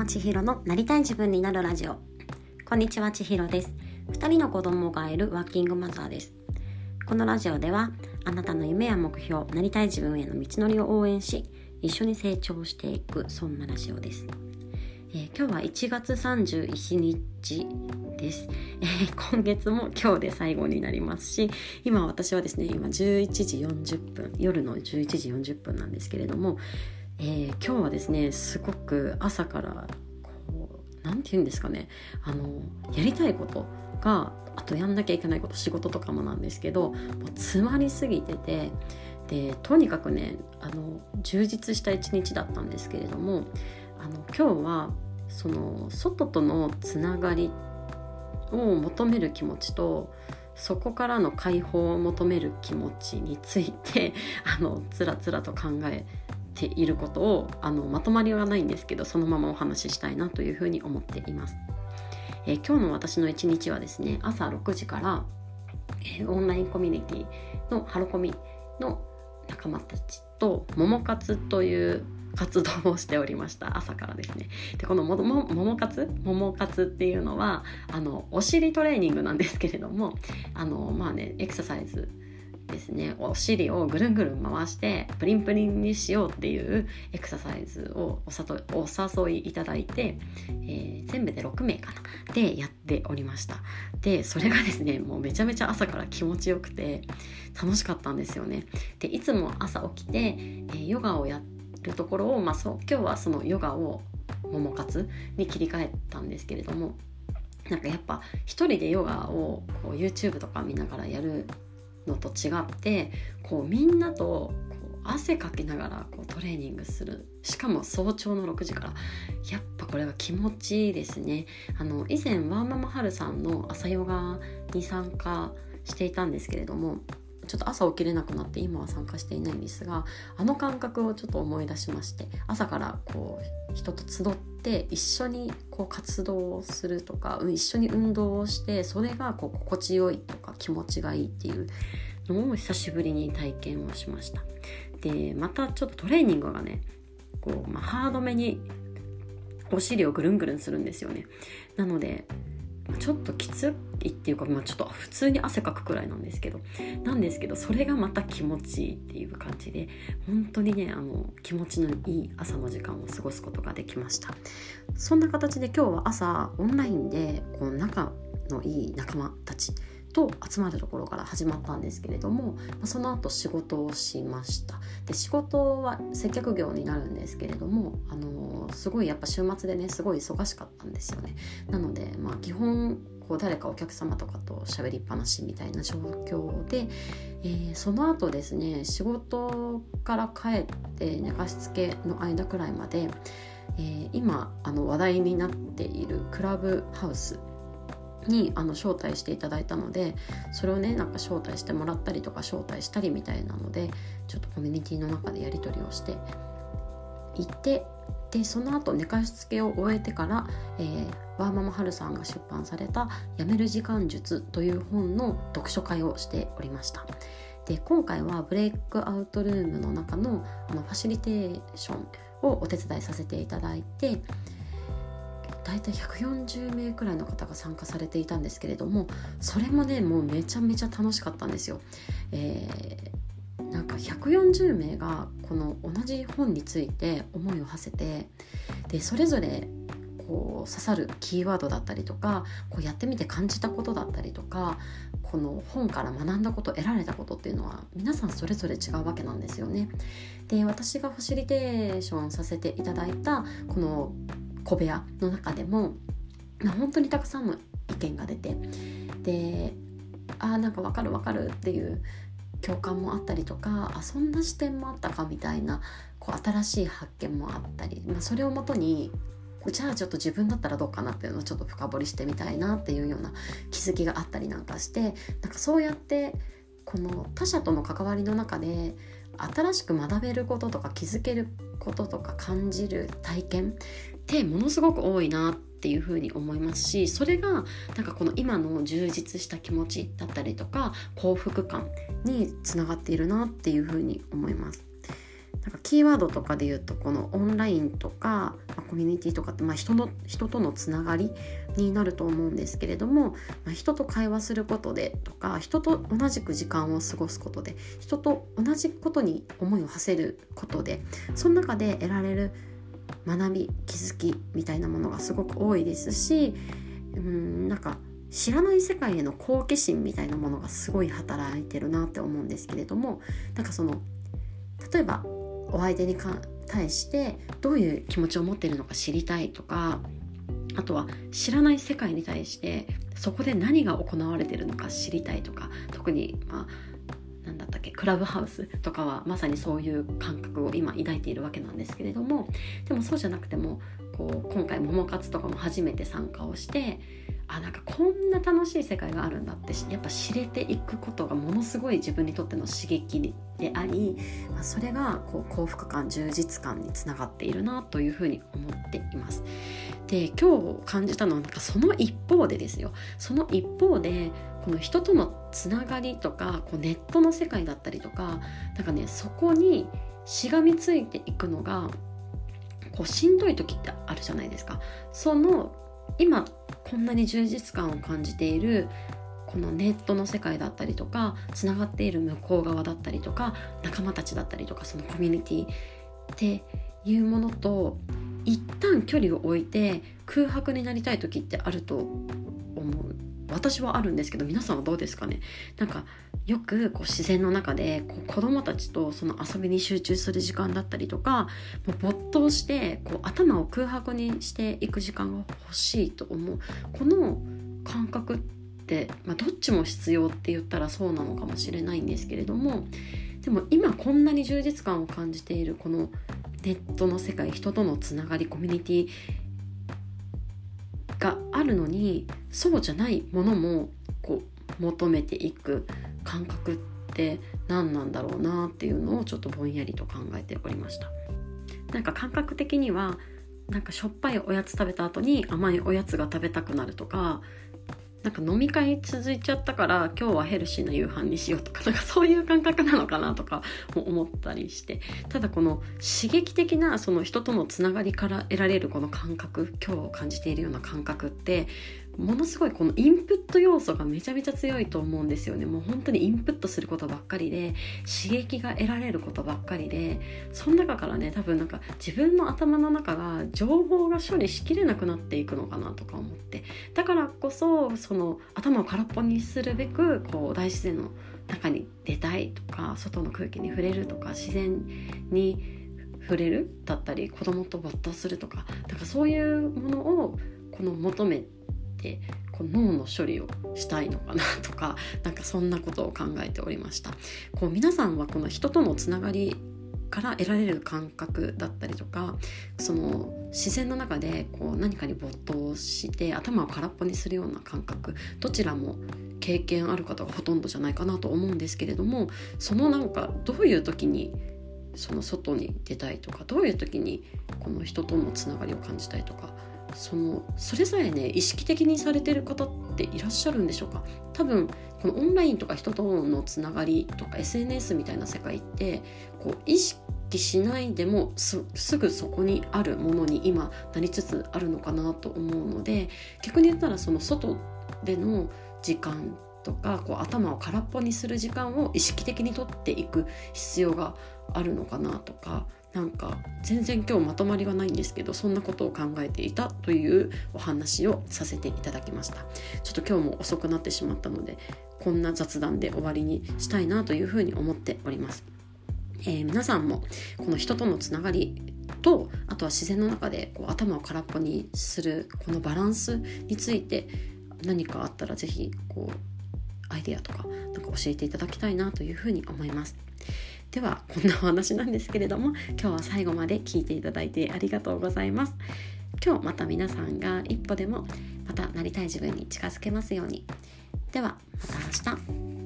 山千尋のなりたい自分になるラジオ。こんにちは千尋です。2人の子供がいるワーキングマザーです。このラジオではあなたの夢や目標なりたい自分への道のりを応援し一緒に成長していくそんなラジオです、えー、今日は1月31日です、えー、今月も今日で最後になりますし今私はですね今11時40分夜の11時40分なんですけれどもえー、今日はですねすごく朝からこう何て言うんですかね。あのやりたいことがあとやんなきゃいけないこと仕事とかもなんですけどもう詰まりすぎててでとにかくねあの充実した一日だったんですけれどもあの今日はその外とのつながりを求める気持ちとそこからの解放を求める気持ちについてあのつらつらと考えていることをあのまとまりはないんですけどそのままお話ししたいなというふうに思っています。えー、今日の私の一日はですね朝6時から、えー、オンラインコミュニティのハロコミの仲間たちと桃活という活動をしておりました 朝からですねでこのもも桃活桃活っていうのはあのお尻トレーニングなんですけれどもあのまあねエクササイズですね。お尻をぐるんぐるん回してプリンプリンにしようっていうエクササイズをお誘いいただいて、えー、全部で6名かな。でやっておりました。でそれがですねもうめちゃめちゃ朝から気持ちよくて楽しかったんですよね。でいつも朝起きて、えー、ヨガをやるところを、まあ、そう今日はそのヨガを桃活に切り替えたんですけれどもなんかやっぱ一人でヨガをこう YouTube とか見ながらやるのと違ってこうみんなとこう汗かきながらこうトレーニングする。しかも早朝の6時から。やっぱこれは気持ちいいですね。あの以前ワーママハルさんの朝ヨガに参加していたんですけれどもちょっと朝起きれなくなって今は参加していないんですがあの感覚をちょっと思い出しまして朝からこう人と集って一緒にこう活動をするとか一緒に運動をしてそれがこう心地よいとか気持ちがいいっていうのを久しぶりに体験をしました。でまたちょっとトレーニングがねこう、まあ、ハードめにお尻をぐるんぐるんするんですよね。なのでちょっときついっていうか、まあ、ちょっと普通に汗かくくらいなんですけどなんですけどそれがまた気持ちいいっていう感じで本当にねあの気持ちのいい朝の時間を過ごすことができました。そんな形で今日は朝オンラインでこう仲のいい仲間たちと集まるところから始まったんですけれどもその後仕事をしました。で仕事は接客業になるんですけれどもあのすごいやっぱ週末でねすごい忙しかったんですよね。なのでまあ基本こう誰かお客様とかと喋りっぱなしみたいな状況で、えー、その後ですね仕事から帰って寝かしつけの間くらいまで、えー、今あの話題になっているクラブハウスにあの招待していただいたのでそれをねなんか招待してもらったりとか招待したりみたいなのでちょっとコミュニティの中でやり取りをしていてでその後寝かしつけを終えてから、えー、ワーママハルさんが出版された「やめる時間術」という本の読書会をしておりました。で今回はブレイクアウトルームの中のあのファシリテーションをお手伝いさせていただいて大体140名くらいの方が参加されていたんですけれどもそれもねもうめちゃめちゃ楽しかったんですよ。えー、なんか140名がこの同じ本について思いを馳せてでそれぞれこう刺さるキーワードだったりとかこうやってみて感じたことだったりとかこの本から学んだこと得られたことっていうのは皆さんそれぞれ違うわけなんですよね。で私がファシリテーションさせていただいたこの小部屋の中でも本当にたくさんの意見が出てでああなんかわかるわかるっていう共感もあったりとかあそんな視点もあったかみたいなこう新しい発見もあったり、まあ、それをもとにじゃあちょっと自分だったらどうかなっていうのをちょっと深掘りしてみたいなっていうような気づきがあったりなんかしてなんかそうやってこの他者との関わりの中で新しく学べることとか気づけることとか感じる体験ってものすごく多いなっていうふうに思いますしそれがなんかこの今の充実した気持ちだったりとか幸福感につながっているなっていうふうに思います。なんかキーワードとかで言うとこのオンラインとか、まあ、コミュニティとかって、まあ、人の人とのつながりになると思うんですけれども、まあ、人と会話することでとか人と同じく時間を過ごすことで人と同じことに思いを馳せることでその中で得られる学び気づきみたいなものがすごく多いですしうんなんか知らない世界への好奇心みたいなものがすごい働いてるなって思うんですけれどもなんかその例えばお相手に対してどういう気持ちを持ってるのか知りたいとかあとは知らない世界に対してそこで何が行われてるのか知りたいとか特にまあ何だったっけ？クラブハウスとかはまさにそういう感覚を今抱いているわけなんですけれどもでもそうじゃなくてもこう今回桃活とかも初めて参加をしてあなんかこんな楽しい世界があるんだってやっぱ知れていくことがものすごい自分にとっての刺激であり、ま、それがこう幸福感充実感につながっているなというふうに思っています。で今日感じたのはなんかその一方でですよその一方でこの人とのつながりとかこうネットの世界だったりとかなんかねそこにしがみついていくのがこうしんどい時ってあるじゃないですか。その今こんなに充実感を感じているこのネットの世界だったりとかつながっている向こう側だったりとか仲間たちだったりとかそのコミュニティっていうものと一旦距離を置いて空白になりたい時ってあると思う私はあるんですけど皆さんはどうですかね？なんかよくこう自然の中でこう子供たちとその遊びに集中する時間だったりとかもう没頭してこう頭を空白にしていく時間が欲しいと思う。この感覚って、まあ、どっちも必要って言ったらそうなのかもしれないんですけれどもでも今こんなに充実感を感じているこのネットの世界人とのつながりコミュニティるのにそうじゃないものもこう求めていく感覚って何なんだろうなっていうのをちょっとぼんやりと考えておりました。なんか感覚的にはなんかしょっぱいおやつ食べた後に甘いおやつが食べたくなるとかなんか飲み会続いちゃったから今日はヘルシーな夕飯にしようとか なんかそういう感覚なのかなとかも思ったりして。ただこの刺激的なその人とのつながりから得られるこの感覚今日を感じているような感覚ってものすごいこのインプット要素がめちゃめちゃ強いと思うんですよね。もう本当にインプットすることばっかりで刺激が得られることばっかりでその中からね多分なんか自分の頭の中が情報が処理しきれなくなっていくのかなとか思って。だからこそその頭を空っぽにするべくこう大自然の中に出たいとか外の空気に触れるとか自然に触れるだったり子供と没頭するとかだからそういうものをこの求めてこう脳の処理をしたいのかなとか なんかそんなことを考えておりました。こう皆さんはこの人とのつながりから得られる感覚だったりとかその自然の中でこう何かに没頭して頭を空っぽにするような感覚どちらも経験ある方がほとんどじゃないかなと思うんですけれどもそのなんかどういう時にその外に出たいとかどういう時にこの人とのつながりを感じたいとかそのそれさえね意識的にされてる方っていらっしゃるんでしょうか？多分このオンラインとか人とのつながりとか SNS みたいな世界ってこう意識しないでもすぐそこにあるものに今なりつつあるのかなと思うので逆に言ったらその外での時間とかこう頭を空っぽにする時間を意識的にとっていく必要があるのかなとかなんか全然今日まとまりがないんですけどそんなことを考えていたというお話をさせていただきましたちょっと今日も遅くなってしまったのでこんな雑談で終わりにしたいなというふうに思っております、えー、皆さんもこの人とのつながりとあとは自然の中でこう頭を空っぽにするこのバランスについて何かあったら是非こうアイデアとかなんか教えていただきたいなというふうに思います。ではこんなお話なんですけれども今日は最後まで聞いていただいてありがとうございます。今日また皆さんが一歩でもまたなりたい自分に近づけますように。ではまた明日。